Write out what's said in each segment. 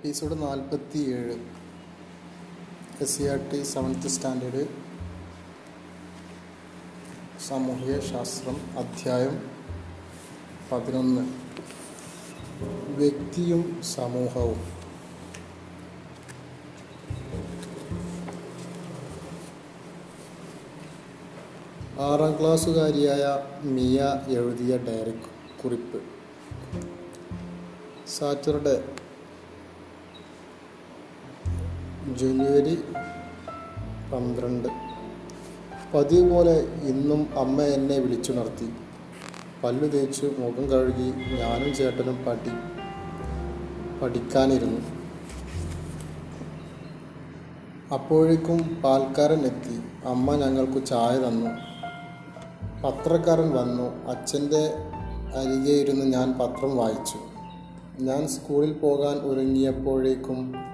Episode നാൽപ്പത്തി ഏഴ് S C R T seventh standard. സാമൂഹിക ശാസ്ത്രം അധ്യായം പതിനൊന്ന്. വ്യക്തിയും സമൂഹവും. ആറാം ക്ലാസ്സുകാരിയായ മിയ എഴുതിയ ഡയറി കുറിപ്പ്. സാറ്റർഡേ ജനുവരി പന്ത്രണ്ട്. പതിവ് പോലെ ഇന്നും അമ്മ എന്നെ വിളിച്ചുണർത്തി. പല്ലു തേച്ച് മുഖം കഴുകി ഞാനും ചേട്ടനും പഠി പഠിക്കാനിരുന്നു. അപ്പോഴേക്കും പാൽക്കാരൻ എത്തി. അമ്മ ഞങ്ങൾക്ക് ചായ തന്നു. പത്രക്കാരൻ വന്നു. അച്ഛന്റെ അരികെ ഇരുന്ന് ഞാൻ പത്രം വായിച്ചു. ഞാൻ സ്കൂളിൽ പോകാൻ ഒരുങ്ങിയപ്പോഴേക്കും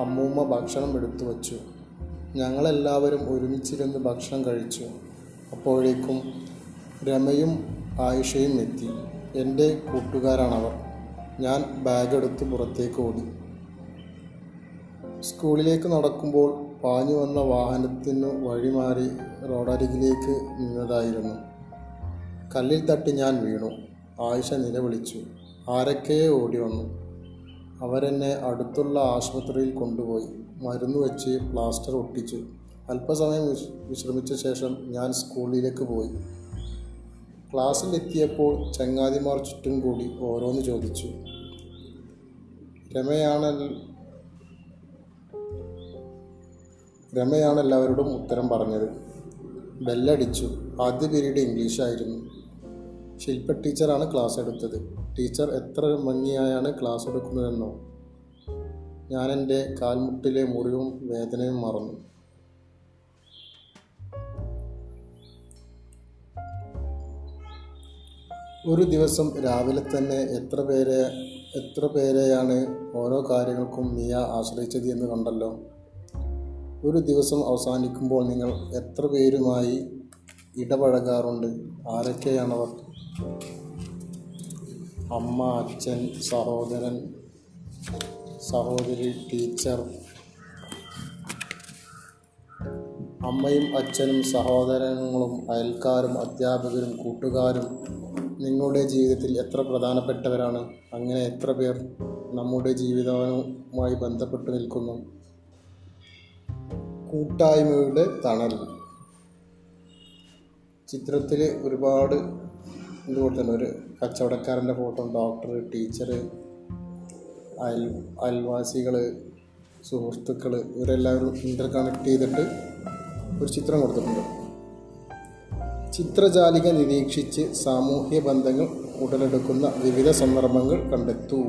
അമ്മൂമ്മ ഭക്ഷണം എടുത്തു വച്ചു. ഞങ്ങളെല്ലാവരും ഒരുമിച്ചിരുന്ന് ഭക്ഷണം കഴിച്ചു. അപ്പോഴേക്കും രമയും ആയിഷയും എത്തി. എന്റെ കൂട്ടുകാരാണവർ. ഞാൻ ബാഗ് എടുത്ത് പുറത്തേക്ക് ഓടി. സ്കൂളിലേക്ക് നടക്കുമ്പോൾ പാഞ്ഞു വന്ന വാഹനത്തിനു വഴിമാറി റോഡരികിലേക്ക് നിന്നതായിരുന്നു. കല്ലിൽ തട്ടി ഞാൻ വീണു. ആയിഷ നിലവിളിച്ചു. ആരൊക്കെ ഓടി വന്നു. അവരെന്നെ അടുത്തുള്ള ആശുപത്രിയിൽ കൊണ്ടുപോയി മരുന്ന് വെച്ച് പ്ലാസ്റ്റർ ഒട്ടിച്ചു അല്പസമയം വിശ്- വിശ്രമിച്ച ശേഷം ഞാൻ സ്കൂളിലേക്ക് പോയി. ക്ലാസ്സിലെത്തിയപ്പോൾ ചങ്ങാതിമാർ ചുറ്റും കൂടി ഓരോന്ന് ചോദിച്ചു. രമയാണ് രമയാണ് എല്ലാവരോടും ഉത്തരം പറഞ്ഞത്. ബെല്ലടിച്ചു. ആദ്യ പീരീഡ് ഇംഗ്ലീഷായിരുന്നു ശില്പ ടീച്ചറാണ് ക്ലാസ് എടുത്തത്. ടീച്ചർ എത്ര ഭംഗിയായാണ് ക്ലാസ് എടുക്കുന്നതെന്നോ? എന്റെ കാൽമുട്ടിലെ മുറിവും വേദനയും മറന്നു. ഒരു ദിവസം രാവിലെ തന്നെ എത്ര പേരെ എത്ര പേരെയാണ് ഓരോ കാര്യങ്ങൾക്കും മിയ ആശ്രയിച്ചത് എന്ന് കണ്ടല്ലോ. ഒരു ദിവസം അവസാനിക്കുമ്പോൾ നിങ്ങൾ എത്ര പേരുമായി ഇടപഴകാറുണ്ട്? ആരൊക്കെയാണവർ? അമ്മ അച്ഛൻ സഹോദരൻ സഹോദരി ടീച്ചർ അമ്മയും അച്ഛനും സഹോദരങ്ങളും അയൽക്കാരും അധ്യാപകരും കൂട്ടുകാരും നിങ്ങളുടെ ജീവിതത്തിൽ എത്ര പ്രധാനപ്പെട്ടവരാണ്? അങ്ങനെ എത്ര പേർ നമ്മുടെ ജീവിതവുമായി ബന്ധപ്പെട്ട് നിൽക്കുന്നു? കൂട്ടായ്മയുടെ തണൽ. ചിത്രത്തിൽ ഒരുപാട് ഇത് കൊടുത്തിട്ടുണ്ട് ഒരു കച്ചവടക്കാരന്റെ ഫോട്ടോ ഡോക്ടർ ടീച്ചർ അയൽ അയൽവാസികൾ സുഹൃത്തുക്കൾ ഇവരെല്ലാവരും ഇന്റർ കണക്ട് ചെയ്തിട്ട് ഒരു ചിത്രം കൊടുത്തിട്ടുണ്ട്. ചിത്രജാലിക നിരീക്ഷിച്ച് സാമൂഹ്യ ബന്ധങ്ങൾ ഉടലെടുക്കുന്ന വിവിധ സന്ദർഭങ്ങൾ കണ്ടെത്തൂ.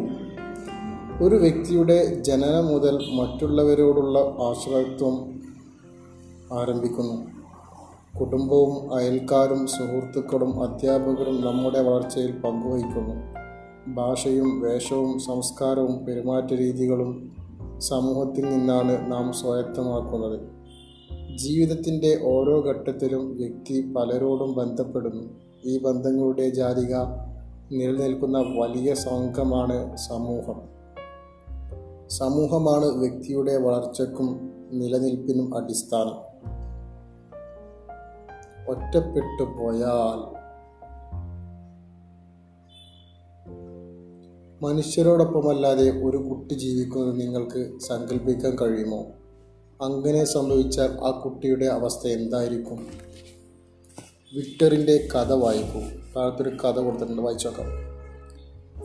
ഒരു വ്യക്തിയുടെ ജനനം മുതൽ മറ്റുള്ളവരോടുള്ള ആശ്രയത്വം ആരംഭിക്കുന്നു. കുടുംബവും അയൽക്കാരും സുഹൃത്തുക്കളും അധ്യാപകരും നമ്മുടെ വളർച്ചയിൽ പങ്കുവഹിക്കുന്നു. ഭാഷയും വേഷവും സംസ്കാരവും പെരുമാറ്റ രീതികളും സമൂഹത്തിൽ നിന്നാണ് നാം സ്വായത്തമാക്കുന്നത്. ജീവിതത്തിന്റെ ഓരോ ഘട്ടത്തിലും വ്യക്തി പലരോടും ബന്ധപ്പെടുന്നു. ഈ ബന്ധങ്ങളുടെ ജാലിക നിലനിൽക്കുന്ന വലിയ സംഘമാണ് സമൂഹം. സമൂഹമാണ് വ്യക്തിയുടെ വളർച്ചക്കും നിലനിൽപ്പിനും അടിസ്ഥാനം. ഒറ്റപ്പെട്ടു പോയാൽ മനുഷ്യരോടൊപ്പമല്ലാതെ ഒരു കുട്ടി ജീവിക്കുന്നത് നിങ്ങൾക്ക് സങ്കല്പിക്കാൻ കഴിയുമോ? അങ്ങനെ സംഭവിച്ചാൽ ആ കുട്ടിയുടെ അവസ്ഥ എന്തായിരിക്കും? വിക്ടറിന്റെ കഥ വായിക്കൂ. താഴത്തൊരു കഥ കൊടുത്തിട്ടുണ്ട്. വായിച്ചു നോക്കാം.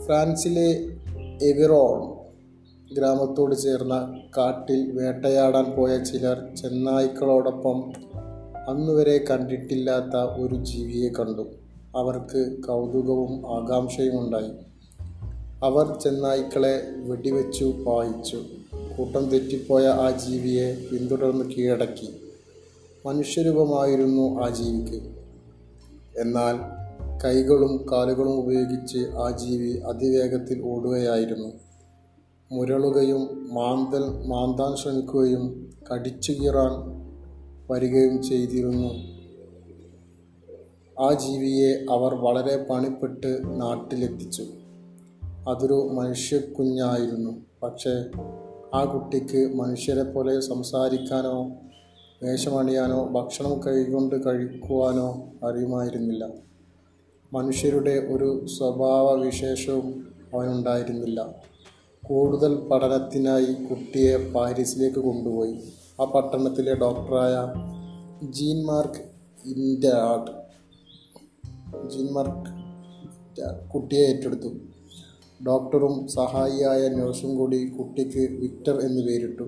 ഫ്രാൻസിലെ എവിറോൺ ഗ്രാമത്തോട് ചേർന്ന കാട്ടിൽ വേട്ടയാടാൻ പോയ ചിലർ ചെന്നായ്ക്കളോടൊപ്പം അന്നുവരെ കണ്ടിട്ടില്ലാത്ത ഒരു ജീവിയെ കണ്ടു. അവർക്ക് കൗതുകവും ആകാംക്ഷയും ഉണ്ടായി അവർ ചെന്നായ്ക്കളെ വെടിവെച്ചു പായിച്ചു. കൂട്ടം തെറ്റിപ്പോയ ആ ജീവിയെ പിന്തുടർന്ന് കീഴടക്കി. മനുഷ്യരൂപമായിരുന്നു ആ ജീവിക്ക്. എന്നാൽ കൈകളും കാലുകളും ഉപയോഗിച്ച് ആ ജീവി അതിവേഗത്തിൽ ഓടുകയായിരുന്നു. മുരളുകയും മാന്തൽ മാന്താൻ ശ്രമിക്കുകയും കടിച്ചു കീറാൻ വരികയും ചെയ്തിരുന്നു. ആ ജീവിയെ അവർ വളരെ പണിപ്പെട്ട് നാട്ടിലെത്തിച്ചു. അതൊരു മനുഷ്യക്കുഞ്ഞായിരുന്നു. പക്ഷേ ആ കുട്ടിക്ക് മനുഷ്യരെ പോലെ സംസാരിക്കാനോ വേഷമണിയാനോ ഭക്ഷണം കൈകൊണ്ട് കഴിക്കുവാനോ അറിയുമായിരുന്നില്ല. മനുഷ്യരുടെ ഒരു സ്വഭാവ വിശേഷവും അവനുണ്ടായിരുന്നില്ല. കൂടുതൽ പഠനത്തിനായി കുട്ടിയെ പാരീസിലേക്ക് കൊണ്ടുപോയി. ആ പട്ടണത്തിലെ ഡോക്ടറായ ജീൻ മാർക്ക് ഇൻഡാഡ് ജീൻ മാർക്ക് കുട്ടിയെ ഏറ്റെടുത്തു. ഡോക്ടറും സഹായിയായ നഴ്സും കൂടി കുട്ടിക്ക് വിക്ടർ എന്ന് പേരിട്ടു.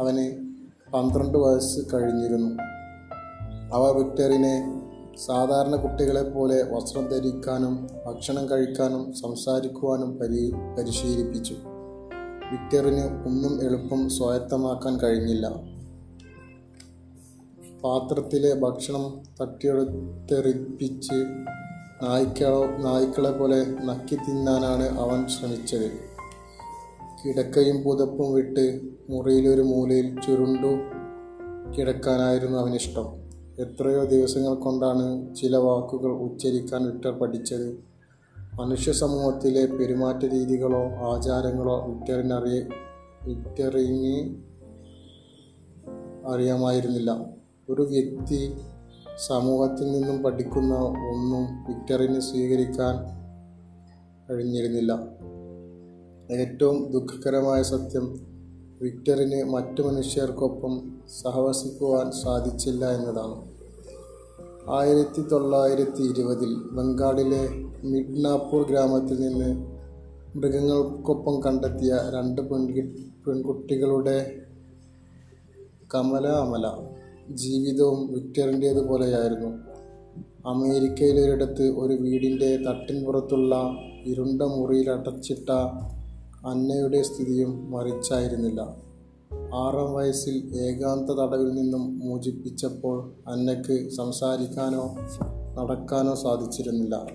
അവന് പന്ത്രണ്ട് വയസ്സ് കഴിഞ്ഞിരുന്നു. അവ വിക്ടറിനെ സാധാരണ കുട്ടികളെ പോലെ വസ്ത്രം ധരിക്കാനും ഭക്ഷണം കഴിക്കാനും സംസാരിക്കുവാനും പരി പരിശീലിപ്പിച്ചു. വിക്ടറിന് ഒന്നും എളുപ്പം സ്വായത്തമാക്കാൻ കഴിഞ്ഞില്ല. പാത്രത്തിലെ ഭക്ഷണം തട്ടിയെടുത്തെറിപ്പിച്ച് നായ്ക്കളോ നായ്ക്കളെ പോലെ നക്കി തിന്നാനാണ് അവൻ ശ്രമിച്ചത്. കിടക്കയും പുതപ്പും വിട്ട് മുറിയിലൊരു മൂലയിൽ ചുരുണ്ടു കിടക്കാനായിരുന്നു അവനിഷ്ടം. എത്രയോ ദിവസങ്ങൾ കൊണ്ടാണ് ചില വാക്കുകൾ ഉച്ചരിക്കാൻ വിക്ടർ പഠിച്ചത്. മനുഷ്യ സമൂഹത്തിലെ പെരുമാറ്റ രീതികളോ ആചാരങ്ങളോ വിക്ടറിനറിയ വിക്ടറിന് അറിയാമായിരുന്നില്ല. ഒരു വ്യക്തി സമൂഹത്തിൽ നിന്നും പഠിക്കുന്ന ഒന്നും വിക്ടറിന് സ്വീകരിക്കാൻ കഴിഞ്ഞിരുന്നില്ല. ഏറ്റവും ദുഃഖകരമായ സത്യം വിക്ടറിന് മറ്റു മനുഷ്യർക്കൊപ്പം സഹവസിക്കുവാൻ സാധിച്ചില്ല എന്നതാണ്. ആയിരത്തി തൊള്ളായിരത്തി ഇരുപതിൽ ബംഗാളിലെ മിഡ്നാപ്പൂർ ഗ്രാമത്തിൽ നിന്ന് മൃഗങ്ങൾക്കൊപ്പം കണ്ടെത്തിയ രണ്ട് പെൺകുട്ടികളുടെ കമല അമല ജീവിതവും വിക്ടറിന്റേതുപോലെയായിരുന്നു അമേരിക്കയിലൊരിടത്ത് ഒരു വീടിന്റെ തട്ടിൻപുറത്തുള്ള ഇരുണ്ട മുറിയിൽ അടച്ചിട്ട അന്നയുടെ സ്ഥിതിയും മറിച്ചായിരുന്നില്ല. ആറാം വയസ്സിൽ ഏകാന്ത തടവിൽ നിന്നും മോചിപ്പിച്ചപ്പോൾ അന്നയ്ക്ക് സംസാരിക്കാനോ നടക്കാനോ സാധിച്ചിരുന്നില്ല.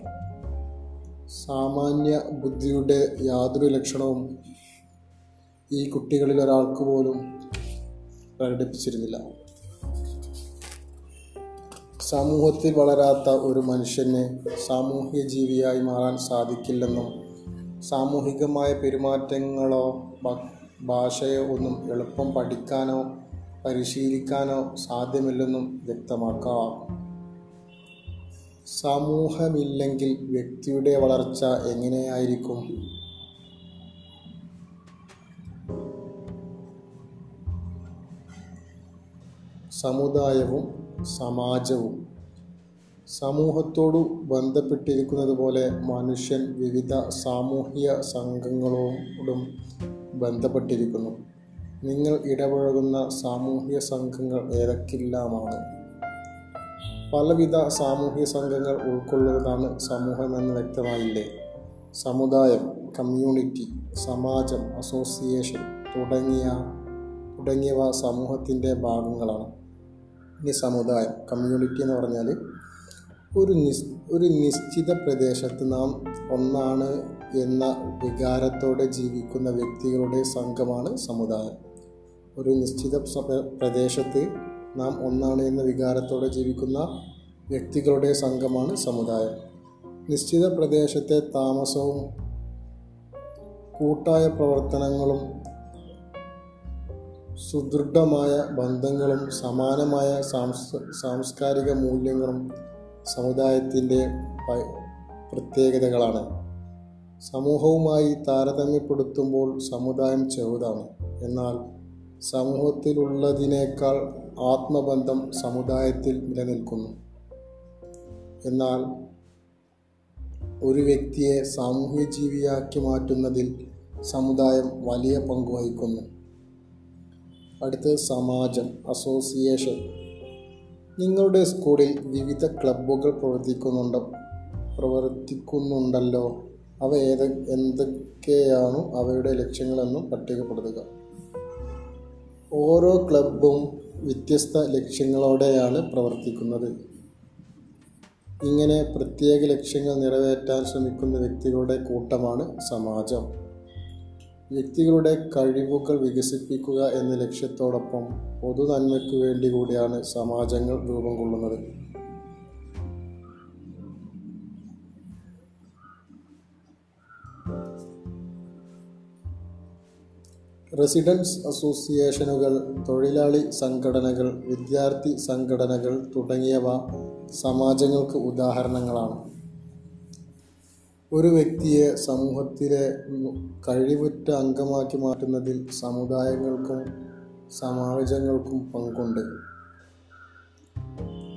സാമാന്യ ബുദ്ധിയുടെ യാതൊരു ലക്ഷണവും ഈ കുട്ടികളിൽ ഒരാൾക്ക് പോലും പ്രകടിപ്പിച്ചിരുന്നില്ല. സമൂഹത്തിൽ വളരാത്ത ഒരു മനുഷ്യന് സാമൂഹ്യ ജീവിയായി മാറാൻ സാധിക്കില്ലെന്നും സാമൂഹികമായ പെരുമാറ്റങ്ങളോ ഭാഷയോ ഒന്നും എളുപ്പം പഠിക്കാനോ പരിശീലിക്കാനോ സാധ്യമല്ലെന്നും വ്യക്തമാക്കാം. സമൂഹമില്ലെങ്കിൽ വ്യക്തിയുടെ വളർച്ച എങ്ങനെയായിരിക്കും? സമുദായവും സമാജവും സമൂഹത്തോടു ബന്ധപ്പെട്ടിരിക്കുന്നത് പോലെ മനുഷ്യൻ വിവിധ സാമൂഹിക സംഘങ്ങളോടും ബന്ധപ്പെട്ടിരിക്കുന്നു. നിങ്ങൾ ഇടപഴകുന്ന സാമൂഹിക സംഘങ്ങൾ ഏതൊക്കെല്ലാമാണ്? പലവിധ സാമൂഹിക സംഘങ്ങൾ ഉൾക്കൊള്ളുന്നതാണ് സമൂഹം സമൂഹമെന്ന് വ്യക്തമായില്ലേ? സമുദായം കമ്മ്യൂണിറ്റി സമാജം അസോസിയേഷൻ തുടങ്ങിയ തുടങ്ങിയവ സമൂഹത്തിന്റെ ഭാഗങ്ങളാണ്. ഇനി സമുദായം കമ്മ്യൂണിറ്റി എന്ന് പറഞ്ഞാൽ ഒരു നിസ് ഒരു നിശ്ചിത പ്രദേശത്ത് നാം ഒന്നാണ് എന്ന വികാരത്തോടെ ജീവിക്കുന്ന വ്യക്തികളുടെ സംഘമാണ് സമുദായം. ഒരു നിശ്ചിത പ്രദേശത്ത് നാം ഒന്നാണ് എന്ന വികാരത്തോടെ ജീവിക്കുന്ന വ്യക്തികളുടെ സംഘമാണ് സമുദായം. നിശ്ചിത പ്രദേശത്തെ താമസവും കൂട്ടായ പ്രവർത്തനങ്ങളും സുദൃഢമായ ബന്ധങ്ങളും സമാനമായ സാംസ്കാരിക മൂല്യങ്ങളും സമുദായത്തിന്റെ പ്രത്യേകതകളാണ്. സമൂഹവുമായി താരതമ്യപ്പെടുത്തുമ്പോൾ സമുദായം ചെറുതാണ്. എന്നാൽ സമൂഹത്തിലുള്ളതിനേക്കാൾ ആത്മബന്ധം സമുദായത്തിൽ നിലനിൽക്കുന്നു. എന്നാൽ ഒരു വ്യക്തിയെ സാമൂഹ്യജീവിയാക്കി മാറ്റുന്നതിൽ സമുദായം വലിയ പങ്ക് വഹിക്കുന്നു. അടുത്ത് സമാജം അസോസിയേഷൻ. നിങ്ങളുടെ സ്കൂളിൽ വിവിധ ക്ലബ്ബുകൾ പ്രവർത്തിക്കുന്നുണ്ട്? പ്രവർത്തിക്കുന്നുണ്ടല്ലോ. അവ ഏത് എന്തൊക്കെയാണ് അവയുടെ ലക്ഷ്യങ്ങളെന്നും പട്ടികപ്പെടുത്തുക. ഓരോ ക്ലബ്ബും വ്യത്യസ്ത ലക്ഷ്യങ്ങളോടെയാണ് പ്രവർത്തിക്കുന്നത്. ഇങ്ങനെ പ്രത്യേക ലക്ഷ്യങ്ങൾ നിറവേറ്റാൻ ശ്രമിക്കുന്ന വ്യക്തികളുടെ കൂട്ടമാണ് സമാജം. വ്യക്തികളുടെ കഴിവുകൾ വികസിപ്പിക്കുക എന്ന ലക്ഷ്യത്തോടൊപ്പം പൊതു നന്മയ്ക്കു വേണ്ടി കൂടിയാണ് സമാജങ്ങൾ രൂപം കൊള്ളുന്നത്. റെസിഡൻസ് അസോസിയേഷനുകൾ തൊഴിലാളി സംഘടനകൾ വിദ്യാർത്ഥി സംഘടനകൾ തുടങ്ങിയവ സമാജങ്ങൾക്ക് ഉദാഹരണങ്ങളാണ്. ഒരു വ്യക്തിയെ സമൂഹത്തിലെ കഴിവുറ്റ അംഗമാക്കി മാറ്റുന്നതിൽ സമുദായങ്ങൾക്കും സമാജങ്ങൾക്കും പങ്കുണ്ട്.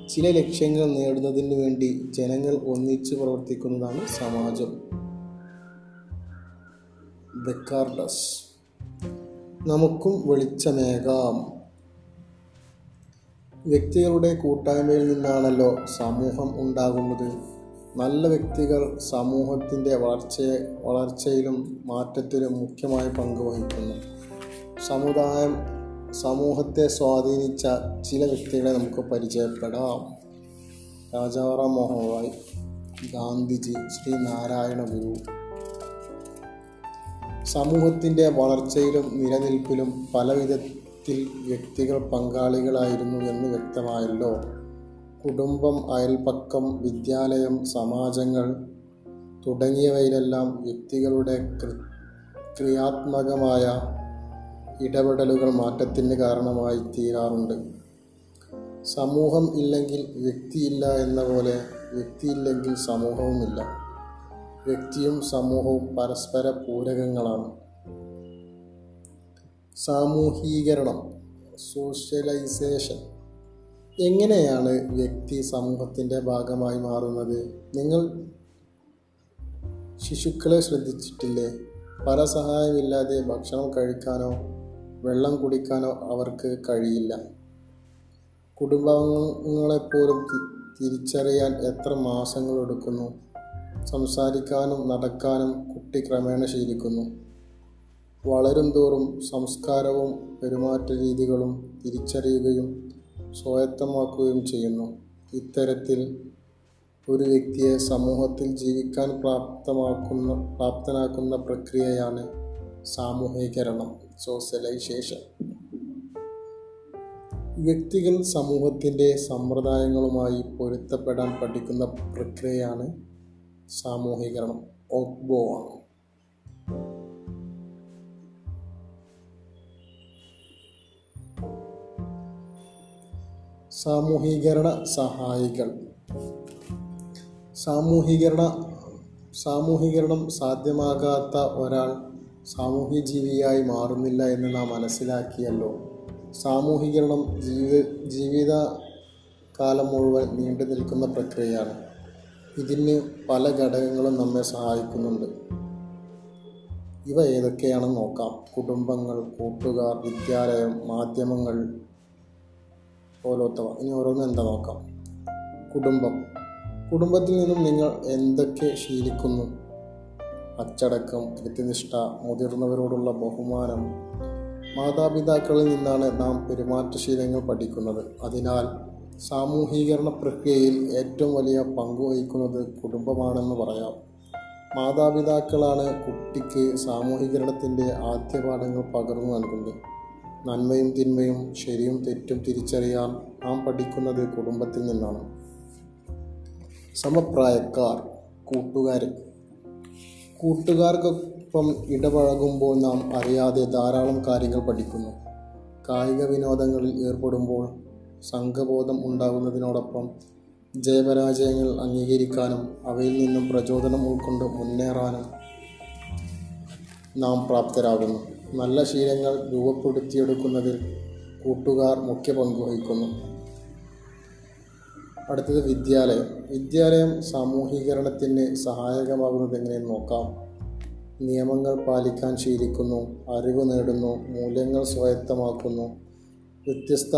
ചില ലക്ഷ്യങ്ങൾ നേടുന്നതിന് വേണ്ടി ജനങ്ങൾ ഒന്നിച്ച് പ്രവർത്തിക്കുന്നതാണ് സമാജം. ബെക്കാർഡസ് നമുക്കും വെളിച്ചമേകാം. വ്യക്തികളുടെ കൂട്ടായ്മയിൽ നിന്നാണല്ലോ സമൂഹം ഉണ്ടാകുന്നത്. നല്ല വ്യക്തികൾ സമൂഹത്തിന്റെ വളർച്ചയെ വളർച്ചയിലും മാറ്റത്തിലും മുഖ്യമായ പങ്ക് വഹിക്കുന്നു. സമുദായം സമൂഹത്തെ സ്വാധീനിച്ച ചില വ്യക്തികളെ നമുക്ക് പരിചയപ്പെടാം. രാജാറാം മോഹൻ റോയ് ഗാന്ധിജി ശ്രീ നാരായണ ഗുരു. സമൂഹത്തിന്റെ വളർച്ചയിലും നിലനിൽപ്പിലും പലവിധത്തിൽ വ്യക്തികൾ പങ്കാളികളായിരുന്നു എന്ന് വ്യക്തമായല്ലോ. കുടുംബം അയൽപക്കം വിദ്യാലയം സമാജങ്ങൾ തുടങ്ങിയവയിലെല്ലാം വ്യക്തികളുടെ ക്രിയാത്മകമായ ഇടപെടലുകൾ മാറ്റത്തിന് കാരണമായി തീരാറുണ്ട്. സമൂഹം ഇല്ലെങ്കിൽ വ്യക്തിയില്ല എന്ന പോലെ വ്യക്തിയില്ലെങ്കിൽ സമൂഹവുമില്ല. വ്യക്തിയും സമൂഹവും പരസ്പര പൂരകങ്ങളാണ്. സാമൂഹീകരണം സോഷ്യലൈസേഷൻ എങ്ങനെയാണ് വ്യക്തി സമൂഹത്തിന്റെ ഭാഗമായി മാറുന്നത്? നിങ്ങൾ ശിശുക്കളെ ശ്രദ്ധിച്ചിട്ടില്ലേ? പരസഹായമില്ലാതെ ഭക്ഷണം കഴിക്കാനോ വെള്ളം കുടിക്കാനോ അവർക്ക് കഴിയില്ല. കുടുംബാംഗങ്ങളെപ്പോലും തിരിച്ചറിയാൻ എത്ര മാസങ്ങൾ എടുക്കുന്നു? സംസാരിക്കാനും നടക്കാനും കുട്ടി ക്രമേണ ശീലിക്കുന്നു. വളരും തോറും സംസ്കാരവും പെരുമാറ്റ രീതികളും തിരിച്ചറിയുകയും സ്വായത്തമാക്കുകയും ചെയ്യുന്നു. ഇത്തരത്തിൽ ഒരു വ്യക്തിയെ സമൂഹത്തിൽ ജീവിക്കാൻ പ്രാപ്തമാക്കുന്ന പ്രാപ്തനാക്കുന്ന പ്രക്രിയയാണ് സാമൂഹികരണം സോഷ്യലൈസേഷൻ. വ്യക്തികൾ സമൂഹത്തിന്റെ സമ്പ്രദായങ്ങളുമായി പൊരുത്തപ്പെടാൻ പഠിക്കുന്ന പ്രക്രിയയാണ് സാമൂഹികരണം ഓക്ബോ ആണ്. സാമൂഹീകരണ സഹായികൾ. സാമൂഹീകരണ സാമൂഹീകരണം സാധ്യമാകാത്ത ഒരാൾ സാമൂഹ്യ ജീവിയായി മാറുന്നില്ല എന്ന് നാം മനസ്സിലാക്കിയല്ലോ. സാമൂഹീകരണം ജീവിത ജീവിത കാലം മുഴുവൻ നീണ്ടു നിൽക്കുന്ന പ്രക്രിയയാണ്. ഇതിന് പല ഘടകങ്ങളും നമ്മെ സഹായിക്കുന്നുണ്ട്. ഇവ ഏതൊക്കെയാണെന്ന് നോക്കാം. കുടുംബങ്ങൾ കൂട്ടുകാർ വിദ്യാലയം മാധ്യമങ്ങൾ പോലത്തവ ഇനി ഓരോന്ന് എന്താ നോക്കാം. കുടുംബം. കുടുംബത്തിൽ നിന്നും നിങ്ങൾ എന്തൊക്കെ ശീലിക്കുന്നു? അച്ചടക്കം കൃത്യനിഷ്ഠ മുതിർന്നവരോടുള്ള ബഹുമാനം. മാതാപിതാക്കളിൽ നിന്നാണ് നാം പെരുമാറ്റശീലങ്ങൾ പഠിക്കുന്നത്. അതിനാൽ സാമൂഹീകരണ പ്രക്രിയയിൽ ഏറ്റവും വലിയ പങ്ക് വഹിക്കുന്നത് കുടുംബമാണെന്ന് പറയാം. മാതാപിതാക്കളാണ് കുട്ടിക്ക് സാമൂഹീകരണത്തിന്റെ ആദ്യ പാഠങ്ങൾ പകർന്നു നൽകുന്നത്. നന്മയും തിന്മയും ശരിയും തെറ്റും തിരിച്ചറിയാൻ നാം പഠിക്കുന്നത് കുടുംബത്തിൽ നിന്നാണ്. സമപ്രായക്കാർ കൂട്ടുകാർ കൂട്ടുകാർക്കൊപ്പം ഇടപഴകുമ്പോൾ നാം അറിയാതെ ധാരാളം കാര്യങ്ങൾ പഠിക്കുന്നു. കായിക വിനോദങ്ങളിൽ ഏർപ്പെടുമ്പോൾ സംഘബോധം ഉണ്ടാകുന്നതിനോടൊപ്പം ജയപരാജയങ്ങൾ അംഗീകരിക്കാനും അവയിൽ നിന്നും പ്രചോദനം ഉൾക്കൊണ്ട് മുന്നേറാനും നാം പ്രാപ്തരാകുന്നു. നല്ല ശീലങ്ങൾ രൂപപ്പെടുത്തിയെടുക്കുന്നതിൽ കൂട്ടുകാർ മുഖ്യ പങ്ക് വഹിക്കുന്നു. അടുത്തത് വിദ്യാലയം. വിദ്യാലയം സാമൂഹീകരണത്തിന് സഹായകമാകുന്നത് എങ്ങനെയെന്ന് നോക്കാം. നിയമങ്ങൾ പാലിക്കാൻ ശീലിക്കുന്നു അറിവ് നേടുന്നു മൂല്യങ്ങൾ സ്വായത്തമാക്കുന്നു. വ്യത്യസ്ത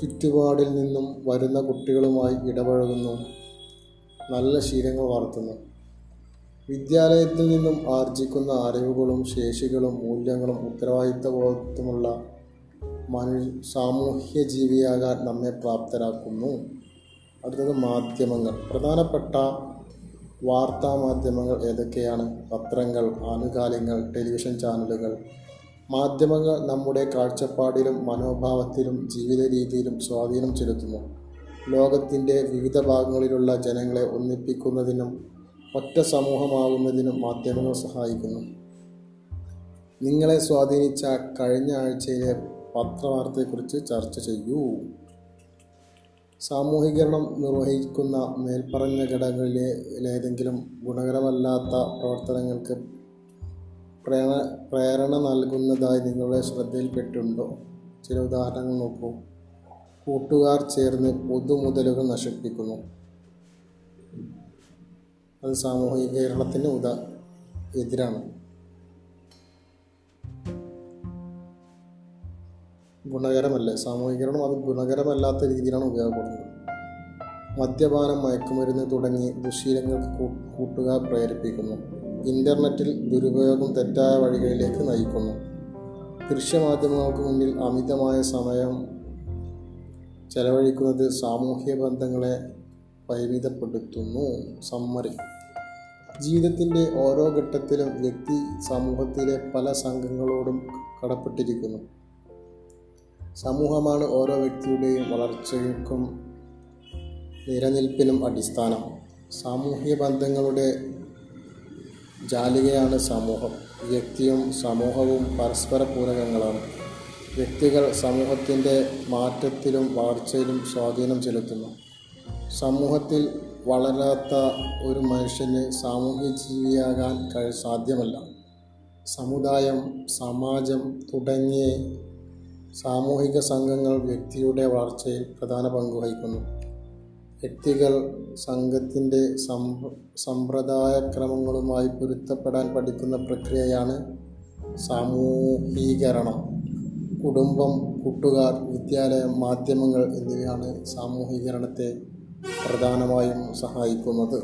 ചുറ്റുപാടിൽ നിന്നും വരുന്ന കുട്ടികളുമായി ഇടപഴകുന്നു. നല്ല ശീലങ്ങൾ വളർത്തുന്നു. വിദ്യാലയത്തിൽ നിന്നും ആർജിക്കുന്ന അറിവുകളും ശേഷികളും മൂല്യങ്ങളും ഉത്തരവാദിത്തബോധമുള്ള മനു സാമൂഹ്യ ജീവിയാകാൻ നമ്മെ പ്രാപ്തരാക്കുന്നു. അടുത്തത് മാധ്യമങ്ങൾ. പ്രധാനപ്പെട്ട വാർത്താ മാധ്യമങ്ങൾ ഏതൊക്കെയാണ്? പത്രങ്ങൾ ആനുകാലികങ്ങൾ ടെലിവിഷൻ ചാനലുകൾ. മാധ്യമങ്ങൾ നമ്മുടെ കാഴ്ചപ്പാടിലും മനോഭാവത്തിലും ജീവിത രീതിയിലും സ്വാധീനം ചെലുത്തുന്നു. ലോകത്തിന്റെ വിവിധ ഭാഗങ്ങളിലുള്ള ജനങ്ങളെ ഒന്നിപ്പിക്കുന്നതിനും ഒറ്റ സമൂഹമാകുന്നതിനും മാധ്യമങ്ങൾ സഹായിക്കുന്നു. നിങ്ങളെ സ്വാധീനിച്ച കഴിഞ്ഞ ആഴ്ചയിലെ പത്രവാർത്തയെക്കുറിച്ച് ചർച്ച ചെയ്യൂ. സാമൂഹികരണം നിർവഹിക്കുന്ന മേൽപ്പറഞ്ഞ ഘടകങ്ങളിലെ ഏതെങ്കിലും ഗുണകരമല്ലാത്ത പ്രവർത്തനങ്ങൾക്ക് പ്രേരണ പ്രേരണ നൽകുന്നതായി നിങ്ങളുടെ ശ്രദ്ധയിൽപ്പെട്ടുണ്ടോ ചില ഉദാഹരണങ്ങൾ നോക്കൂ. കൂട്ടുകാർ ചേർന്ന് പൊതുമുതലുകൾ നശിപ്പിക്കുന്നു. അത് സാമൂഹികീകരണത്തിന് ഉദാ എതിരാണ്. ഗുണകരമല്ല? സാമൂഹികരണം അത് ഗുണകരമല്ലാത്ത രീതിയിലാണ് ഉപയോഗപ്പെടുന്നത്. മദ്യപാനം മയക്കുമരുന്ന് തുടങ്ങി ദുശീലങ്ങൾക്ക് കൂട്ടുക പ്രേരിപ്പിക്കുന്നു. ഇന്റർനെറ്റിൽ ദുരുപയോഗം തെറ്റായ വഴികളിലേക്ക് നയിക്കുന്നു. ദൃശ്യമാധ്യമങ്ങൾക്ക് മുന്നിൽ അമിതമായ സമയം ചെലവഴിക്കുന്നത് സാമൂഹ്യ ബന്ധങ്ങളെ പരിമിതപ്പെടുത്തുന്നു. സമ്മറി ജീവിതത്തിന്റെ ഓരോ ഘട്ടത്തിലും വ്യക്തി സമൂഹത്തിലെ പല സംഘങ്ങളോടും കടപ്പെട്ടിരിക്കുന്നു. സമൂഹമാണ് ഓരോ വ്യക്തിയുടെയും വളർച്ചയ്ക്കും നിലനിൽപ്പിനും അടിസ്ഥാനം. സാമൂഹ്യ ബന്ധങ്ങളുടെ ജാലികയാണ് സമൂഹം. വ്യക്തിയും സമൂഹവും പരസ്പര പൂരകങ്ങളാണ്. വ്യക്തികൾ സമൂഹത്തിന്റെ മാറ്റത്തിലും വളർച്ചയിലും സ്വാധീനം ചെലുത്തുന്നു. സമൂഹത്തിൽ വളരാത്ത ഒരു മനുഷ്യന് സാമൂഹ്യ ജീവിയാകാൻ കഴി സാധ്യമല്ല. സമുദായം സമാജം തുടങ്ങിയ സാമൂഹിക സംഘങ്ങൾ വ്യക്തിയുടെ വളർച്ചയിൽ പ്രധാന പങ്ക് വഹിക്കുന്നു. വ്യക്തികൾ സംഘത്തിന്റെ സമ്പ്ര സമ്പ്രദായക്രമങ്ങളുമായി പൊരുത്തപ്പെടാൻ പഠിക്കുന്ന പ്രക്രിയയാണ് സാമൂഹീകരണം. കുടുംബം കൂട്ടുകാർ വിദ്യാലയം മാധ്യമങ്ങൾ എന്നിവയാണ് സാമൂഹീകരണത്തെ പ്രധാനമായും സഹായിക്കുന്നത്